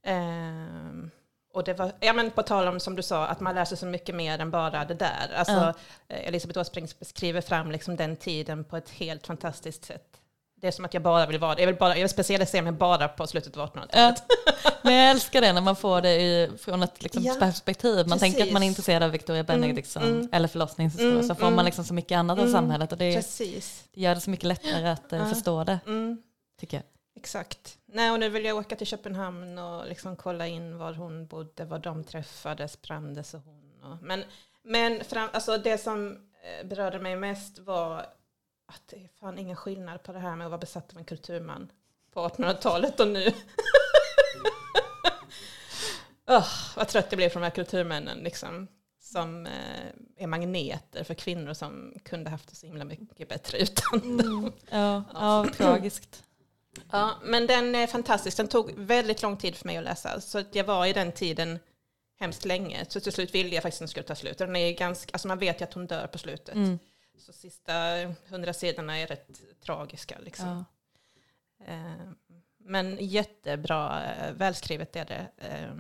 Ehm, och det var, ja men på tal om som du sa, att man lär sig så mycket mer än bara det där. Alltså, eh, Elisabeth Åsbrink beskriver fram liksom den tiden på ett helt fantastiskt sätt. Det är som att jag bara vill vara, jag vill, bara, jag vill specialisera mig bara på slutet av 1800-talet. Ja. Men jag älskar det när man får det i, från ett liksom, Ja, perspektiv. Man tänker att man är precis. intresserad av Victoria Benediktsson mm. eller förlossningshistoria. Mm, så får mm. man liksom så mycket annat av Mm. samhället. Och det, Precis. det gör det så mycket lättare att eh, Ja. förstå det, Mm. tycker jag. Exakt. Nej, och nu vill jag åka till Köpenhamn och liksom kolla in var hon bodde, var de träffades, Brandes och hon. Och, men men fram, alltså det som eh, berörde mig mest var att det är fan ingen skillnad på det här med att vara besatt av en kulturman på 1800-talet och nu. oh, vad trött jag blev från de här kulturmännen liksom. Som eh, är magneter för kvinnor som kunde haft det så himla mycket bättre utan dem. Ja, ja tragiskt. Ja, men den är fantastisk. Den tog väldigt lång tid för mig att läsa. Så att jag var i den tiden hemskt länge. Så till slut ville jag faktiskt att den skulle ta slut. Den är ganska, alltså man vet ju att hon dör på slutet. Mm. Så sista hundra sidorna är rätt tragiska. Liksom. Ja. Eh, Men jättebra, eh, välskrivet är det. Eh,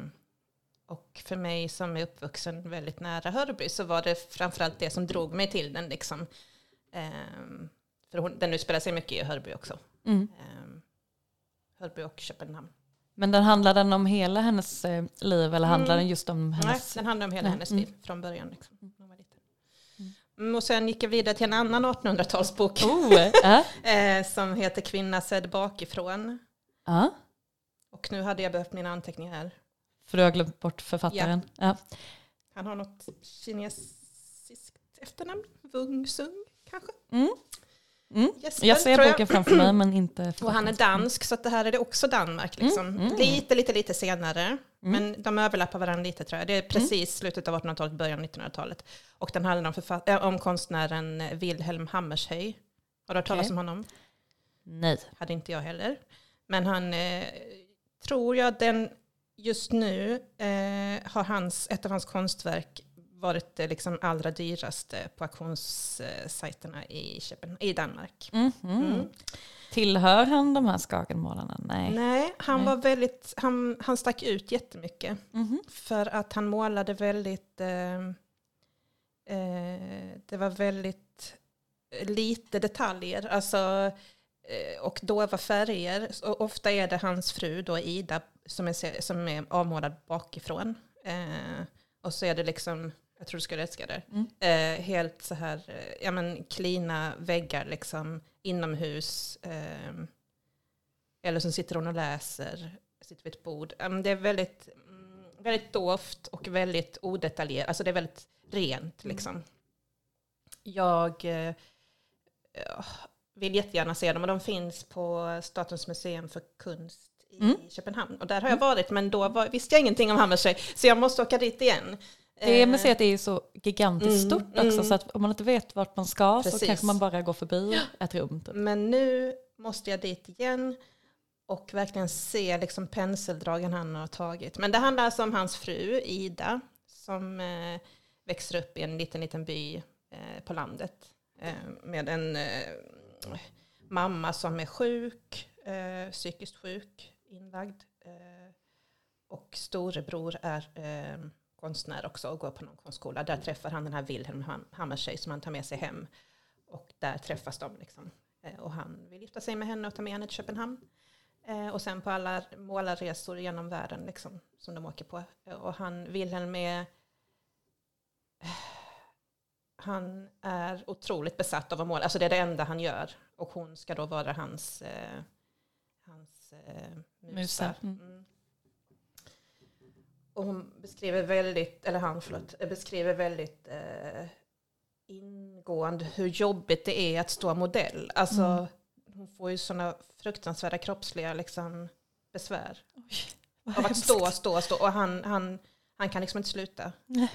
Och för mig som är uppvuxen väldigt nära Hörby så var det framförallt det som drog mig till den. Liksom. Eh, För hon, den utspelar sig mycket i Hörby också. Mm. Hörby och Köpenhamn. Men den handlar den om hela hennes eh, liv eller handlar Mm. den just om Nej, hennes... den handlar om hela Nej, hennes mm. liv från början. Liksom. när hon var liten. Mm, Och sen gick jag vidare till en annan 1800-talsbok Oh, ja. eh, som heter Kvinna sedd bakifrån. ja, Och nu hade jag behövt mina anteckningar här. för du har glömt bort författaren. Ja. Han har något kinesiskt efternamn. Wung Sung kanske? Mm. Mm. Jesper, Jag ser boken framför mig men inte Och han är dansk så det här är det också Danmark. Liksom. Mm, mm. Lite, lite, lite senare. Mm. Men de överlappar varandra lite tror jag. Det är precis slutet av 1800-talet, början av 1900-talet. Och den handlar om, äh, om konstnären Wilhelm Hammershöj. Har du hört talas Okej. om honom? Nej. hade inte jag heller. Men han eh, tror jag den just nu eh, har hans, ett av hans konstverk varit det liksom allra dyraste på auktionssajterna i, Köpen, i Danmark. Mm. Mm. Mm. Tillhör han de här skagenmålarna? Nej. Nej, han Nej. var väldigt, han, han stack ut jättemycket. Mhm. För att han målade väldigt, eh, eh, det var väldigt lite detaljer. Alltså, eh, och dova färger. Och ofta är det hans fru då Ida som är, som är avmålad bakifrån. Eh, och så är det liksom, jag tror du skulle älska det, Mm. eh, helt så här, eh, ja men klina väggar liksom inomhus. Eh, eller så sitter hon och läser, sitter vid ett bord. Men det är väldigt, mm, väldigt doft och väldigt odetaljerat, alltså det är väldigt rent liksom. Jag eh, ja, vill jättegärna se dem och de finns på Statens museum för konst i Mm. Köpenhamn. Och där har jag varit men då var, visste jag ingenting om Hammershøi så jag måste åka dit igen. Det Eh, museet är ju så gigantiskt Mm, stort också mm. så att om man inte vet vart man ska så Precis. kanske man bara går förbi ett rum. Typ. Men nu måste jag dit igen och verkligen se liksom penseldragen han har tagit. Men det handlar alltså om hans fru Ida som eh, växer upp i en liten, liten by eh, på landet. eh, med en eh, mamma som är sjuk, eh, psykiskt sjuk, inlagd. Eh, och storebror är eh, konstnär också och går på någon konstskola. Där träffar han den här Wilhelm Ham- Hammershey som han tar med sig hem. Och där träffas de liksom. Eh, och han vill gifta sig med henne och ta med henne till Köpenhamn. Eh, och sen på alla målarresor genom världen liksom, som de åker på. Eh, Och han, Wilhelm är... Han är otroligt besatt av att måla. Alltså det är det enda han gör. Och hon ska då vara hans, eh, hans eh, musa. Musa, mm. Mm. Och hon beskriver väldigt, eller han förlåt, beskriver väldigt eh, ingående hur jobbigt det är att stå modell. Alltså Mm. hon får ju sådana fruktansvärda kroppsliga liksom, besvär. Vad Av att stå, stå, stå. Och han, han, han kan liksom inte sluta. Nej.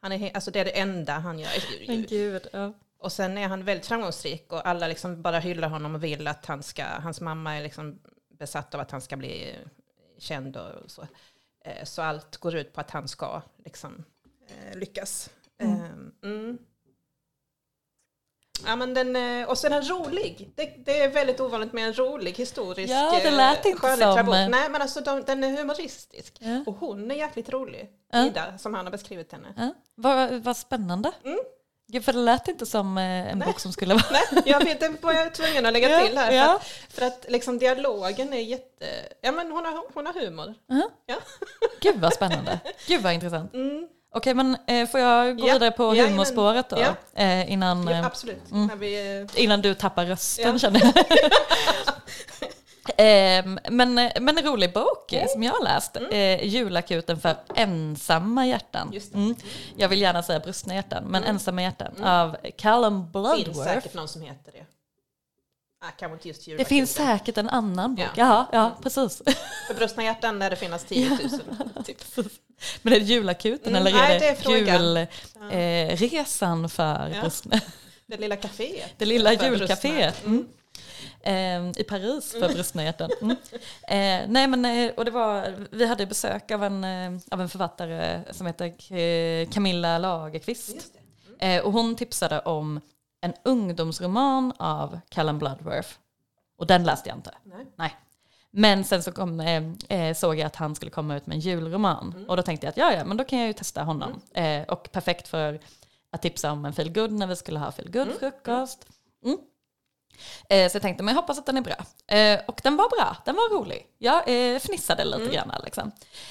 Han är, alltså det är det enda han gör. Men gud, ja. Och sen är han väldigt framgångsrik och alla liksom bara hyllar honom och vill att han ska, hans mamma är liksom besatt av att han ska bli känd och så. Eh, Så allt går ut på att han ska liksom eh, lyckas. Mm. Eh, Mm. Ja, men den, eh, och sen den rolig. Det, det är väldigt ovanligt med en rolig historisk Ja, det lät inte som, Nej, men alltså de, den är humoristisk. Ja. Och hon är jäkligt rolig. Ja. Ida, som han har beskrivit henne. Ja. Vad, vad spännande. Mm. Gud, för det lät inte som eh, en Nej. bok som skulle vara... Nej, jag vet, det var jag tvungen att lägga Ja, till här. För ja. att, för att liksom dialogen är jätte... Ja men hon har, hon har humor. Ja. Ja. Gud vad spännande. Gud vad intressant. Mm, Okej, men eh, får jag gå Ja. vidare på Jajamän. humorspåret då? Ja. Eh, innan, ja, eh, absolut. mm. Vi, eh, innan du tappar rösten Ja. känner jag. Ehm, men, men en rolig bok Mm. som jag har läst, eh, Julakuten för ensamma hjärtan. Det. Mm. Jag vill gärna säga brustna hjärtan, men Mm. ensamma hjärtan Mm. av Callum finns Bloodworth. säkert någon som heter det. Ah, Det finns säkert en annan bok. Ja. Jaha, ja precis. För brustna hjärtan lär det finnas 10 000. typ. Men är det julakuten Mm, eller är nej, det, det är frågan. julresan eh, resan för Ja. brustna? Det lilla kaféet. Det lilla brustna. Mm. Eh, I Paris för brustna hjärtan. Mm. Eh, nej men, eh, och det var, vi hade besök av en, eh, av en författare som heter Camilla Lagerqvist. Det. Eh, och hon tipsade om en ungdomsroman av Callum Bloodworth. Och den läste jag inte. Nej. Men sen så kom, eh, såg jag att han skulle komma ut med en julroman. Mm. Och då tänkte jag att ja, ja, men då kan jag ju testa honom. Eh, och perfekt för att tipsa om en feel good när vi skulle ha feel good Mm. frukost. Mm. Eh, så jag tänkte, men jag hoppas att den är bra. Eh, och den var bra, den var rolig. Jag eh, fnissade lite Mm. grann. Liksom.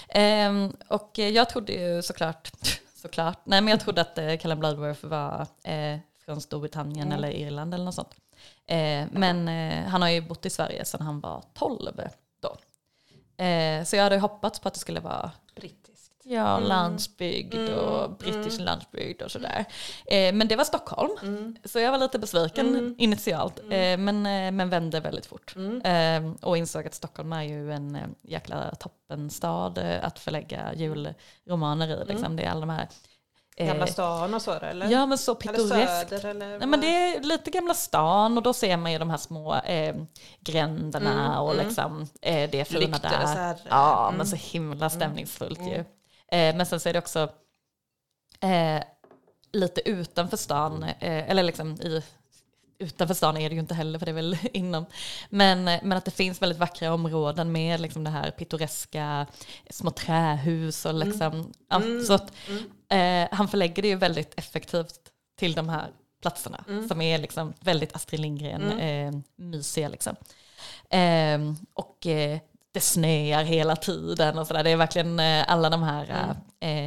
Eh, och jag trodde ju såklart, såklart, nej men jag trodde att eh, Callum Bloodworth var eh, från Storbritannien Mm. eller Irland eller något sånt. Eh, men eh, han har ju bott i Sverige sedan han var 12 då. Så jag hade hoppats på att det skulle vara Ja, Mm. landsbygd och Mm, brittisk mm. landsbygd och sådär. Eh, men det var Stockholm, Mm. så jag var lite besviken Mm. initialt. Eh, men, eh, men vände väldigt fort. Mm. Eh, och insåg att Stockholm är ju en eh, jäkla toppenstad eh, att förlägga julromaner i. Liksom. Det är alla de här... Gamla stan och så eller? Ja men så eller pittoreskt. Söder eller? Nej, men det är lite Gamla stan och då ser man ju de här små eh, gränderna Mm, och mm. liksom, eh, det fina och så där. här. Ja, Mm. men så himla stämningsfullt Mm. ju. Eh, men sen så är det också eh, lite utanför stan, eh, eller liksom i, utanför stan är det ju inte heller för det är väl inom. Men, men att det finns väldigt vackra områden med liksom det här pittoreska små trähus och liksom, ja, Mm. så att Mm. eh, han förlägger det ju väldigt effektivt till de här platserna Mm. som är liksom väldigt Astrid Lindgren Mm. eh, liksom. Eh, och det snöar hela tiden och sådär. Det är verkligen eh, alla de här Mm.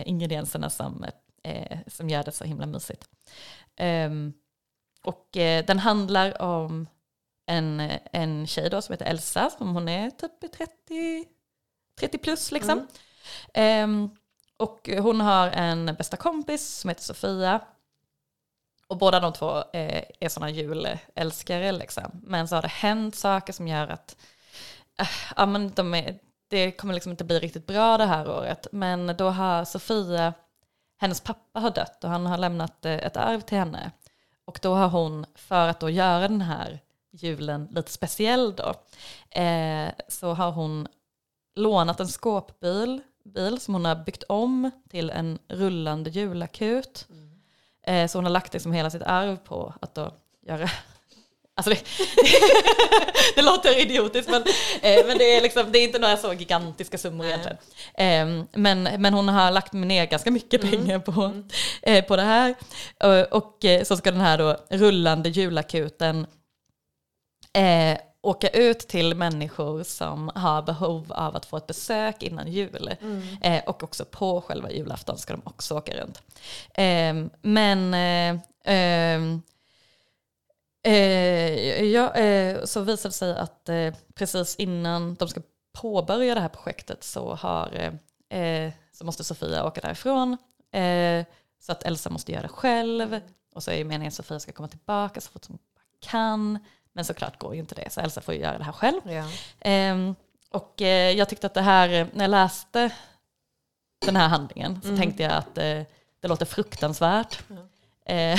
eh, ingredienserna som, eh, som gör det så himla mysigt. Ehm, och eh, den handlar om en, en tjej då som heter Elsa, som hon är typ 30, 30 plus liksom. Mm. Ehm, och hon har en bästa kompis som heter Sofia. Och båda de två är sådana julälskare liksom. Men så har det hänt saker som gör att ja, men de är, det kommer liksom inte bli riktigt bra det här året. Men då har Sofia, hennes pappa har dött och han har lämnat eh, ett arv till henne. Och då har hon, för att då göra den här julen lite speciell då, eh, så har hon lånat en skåpbil bil som hon har byggt om till en rullande julakut. Mm. Eh, så hon har lagt liksom hela sitt arv på att då göra Alltså det, det låter idiotiskt men, eh, men det, är liksom, det är inte några så gigantiska summor Nej. egentligen. Eh, men, men hon har lagt ner ganska mycket Mm. pengar på, eh, på det här. Och, och eh, så ska den här då rullande julakuten eh, åka ut till människor som har behov av att få ett besök innan jul. Mm. Eh, och också på själva julafton ska de också åka runt. Eh, men eh, ehm, eh, ja, eh, så visade det sig att eh, precis innan de ska påbörja det här projektet så, har, eh, eh, så måste Sofia åka därifrån. Eh, så att Elsa måste göra det själv. Och så är ju meningen att Sofia ska komma tillbaka så fort hon bara kan. Men såklart går ju inte det, så Elsa får ju göra det här själv. Ja. Ehm, och jag tyckte att det här, när jag läste den här handlingen så Mm. tänkte jag att det låter fruktansvärt. Ja. Eh,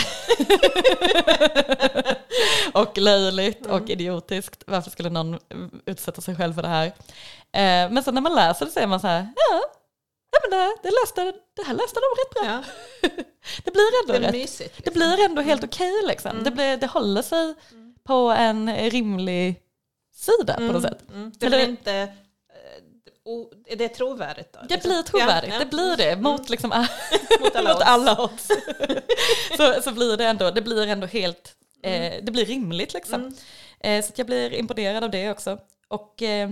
och löjligt och Mm. idiotiskt. Varför skulle någon utsätta sig själv för det här? Eh, men sen när man läser det så är man så här, ja, ja men det, det, läste, det här läste de rätt bra. Ja. Det blir ändå Det rätt. mysigt. Det liksom. blir ändå helt okej liksom. Mm. Det, blir, det håller sig på en rimlig sida på något sätt. Mm. Det Eller- blir inte... eh, o- Är det trovärdigt då? Det Liksom? blir trovärdigt, Ja, det blir det mot, liksom, Mot alla mot alla odds. så, så blir det ändå, det blir ändå helt, eh, det blir rimligt liksom. Mm. Eh, så jag blir imponerad av det också. Och eh,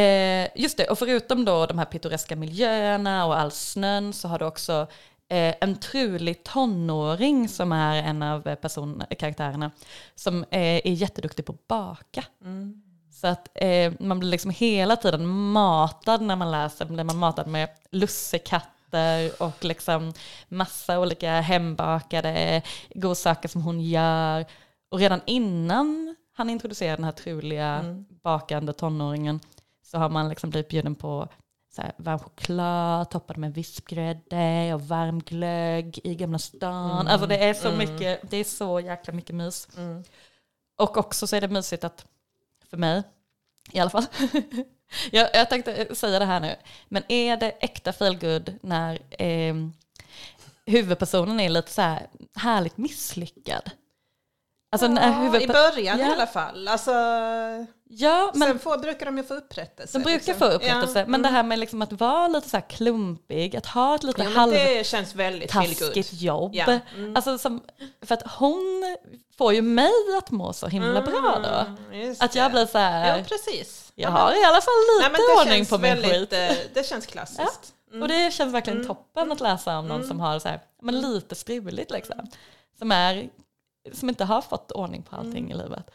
eh, just det, och förutom då de här pittoreska miljöerna och all snön så har du också eh, en trulig tonåring som är en av eh, person, karaktärerna som eh, är jätteduktig på att baka. Mm. Så att eh, man blir liksom hela tiden matad när man läser, blir man matad med lussekatter och liksom massa olika hembakade godsaker som hon gör. Och redan innan han introducerar den här truliga Mm. bakande tonåringen så har man liksom blivit bjuden på så här, varm choklad toppad med vispgrädde och varm glögg i Gamla stan. Mm. Alltså det är så Mm. mycket, det är så jäkla mycket mys. Mm. Och också så är det mysigt att, för mig i alla fall, jag, jag tänkte säga det här nu, men är det äkta feelgood när eh, huvudpersonen är lite så här härligt misslyckad? Alltså ja, I början Ja. i alla fall. Alltså, ja men sen får, brukar de ju få upprättelse. de brukar liksom. få upprättelse, Ja. men det här med liksom att vara lite så klumpig, att ha ett lite Jo, men halv det känns väldigt feelgood. taskigt jobb. Ja. Mm. Alltså som, för att hon får ju mig att må så himla bra då. Mm, Att jag blir så här, Ja, precis. jag Ja, har i alla fall Nej, lite det ordning på min väldigt, skit. eh, Det känns klassiskt. Mm. Och det känns verkligen Mm. toppen att läsa om någon Mm. som har så här, men lite struligt liksom. Som, är, som inte har fått ordning på allting Mm. i livet.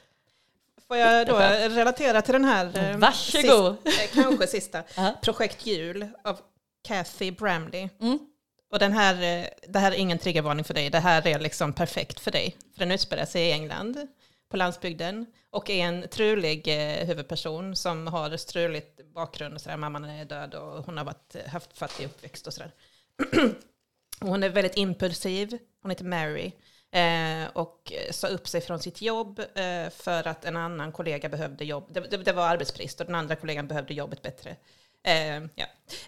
Får jag då relatera till den här, eh, Varsågod. Sist, eh, kanske sista. Projekt Jul av Kathy Bramley. Mm. Och den här, eh, det här är ingen triggervarning för dig, det här är liksom perfekt för dig. För den utspelar sig i England, på landsbygden, och är en trulig huvudperson som har struligt bakgrund och sådär. Mamman är död och hon har varit, haft fattig uppväxt och sådär. Hon är väldigt impulsiv, hon heter Mary. Eh, och sa upp sig från sitt jobb eh, för att en annan kollega behövde jobb. Det, det, det var arbetsbrist och den andra kollegan behövde jobbet bättre. Eh, ja.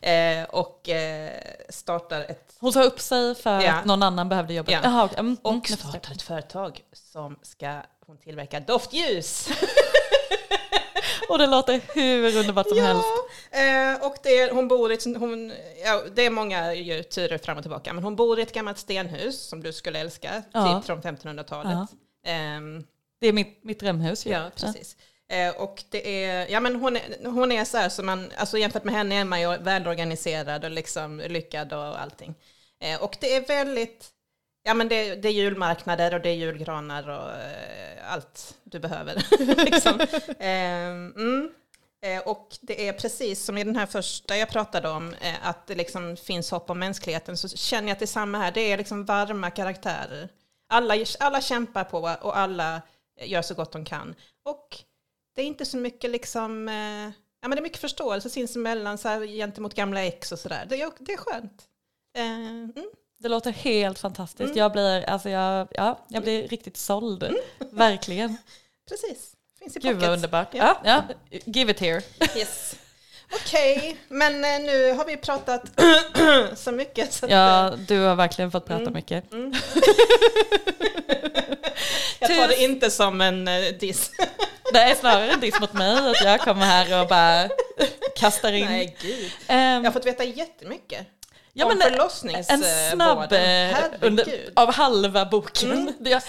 eh, och eh, startar ett Hon sa upp sig för Ja. att någon annan behövde jobbet. Ja. Jaha, okej. mm, och mm, startar ett företag som ska hon tillverka doftljus. Och det låter hur underbart som helst. eh, och det är, hon bor i ett, hon, ja, det är många ju turer fram och tillbaka, men hon bor i ett gammalt stenhus som du skulle älska, Ja. typ från 1500-talet. Ehm, Det är mitt, mitt drömhus. Ja, precis. Eh, och det är, ja men hon är, hon är så här som man, alltså jämfört med henne är man ju välorganiserad och liksom lyckad och allting. Eh, och det är väldigt, ja men det, det är julmarknader och det är julgranar och eh, allt du behöver. liksom. eh, mm. Eh, och det är precis som i den här första jag pratade om, eh, att det liksom finns hopp om mänskligheten, så känner jag att det är samma här. Det är liksom varma karaktärer. Alla, alla kämpar på och alla gör så gott de kan. Och det är inte så mycket liksom, eh, ja men det är mycket förståelse sinsemellan så här, gentemot gamla ex och sådär. Det, är- det är skönt. Ehm, mm. Det låter helt fantastiskt. Mm. Jag, blir, alltså jag, ja, jag blir riktigt såld. Verkligen. Precis, finns i Gud vad underbart. Ja. Ja. Ja, give it here. Yes. Okej, men eh, nu har vi pratat så mycket. Så att, Ja, du har verkligen fått prata Mm. mycket. Mm. Jag tar det inte som en uh, diss. Det är snarare en diss mot mig att jag kommer här och bara kastar in. Nej, gud. Ehm, Jag har fått veta jättemycket ja, om förlossningsvården. En eh, snabb eh, under, av halva boken. Mm, det,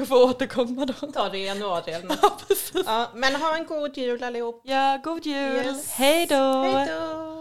vi få återkomma då. Ta det i januari eller något. Ja, ja, men ha en god jul allihop. Ja, god jul. Yes. Hej då. Hej då.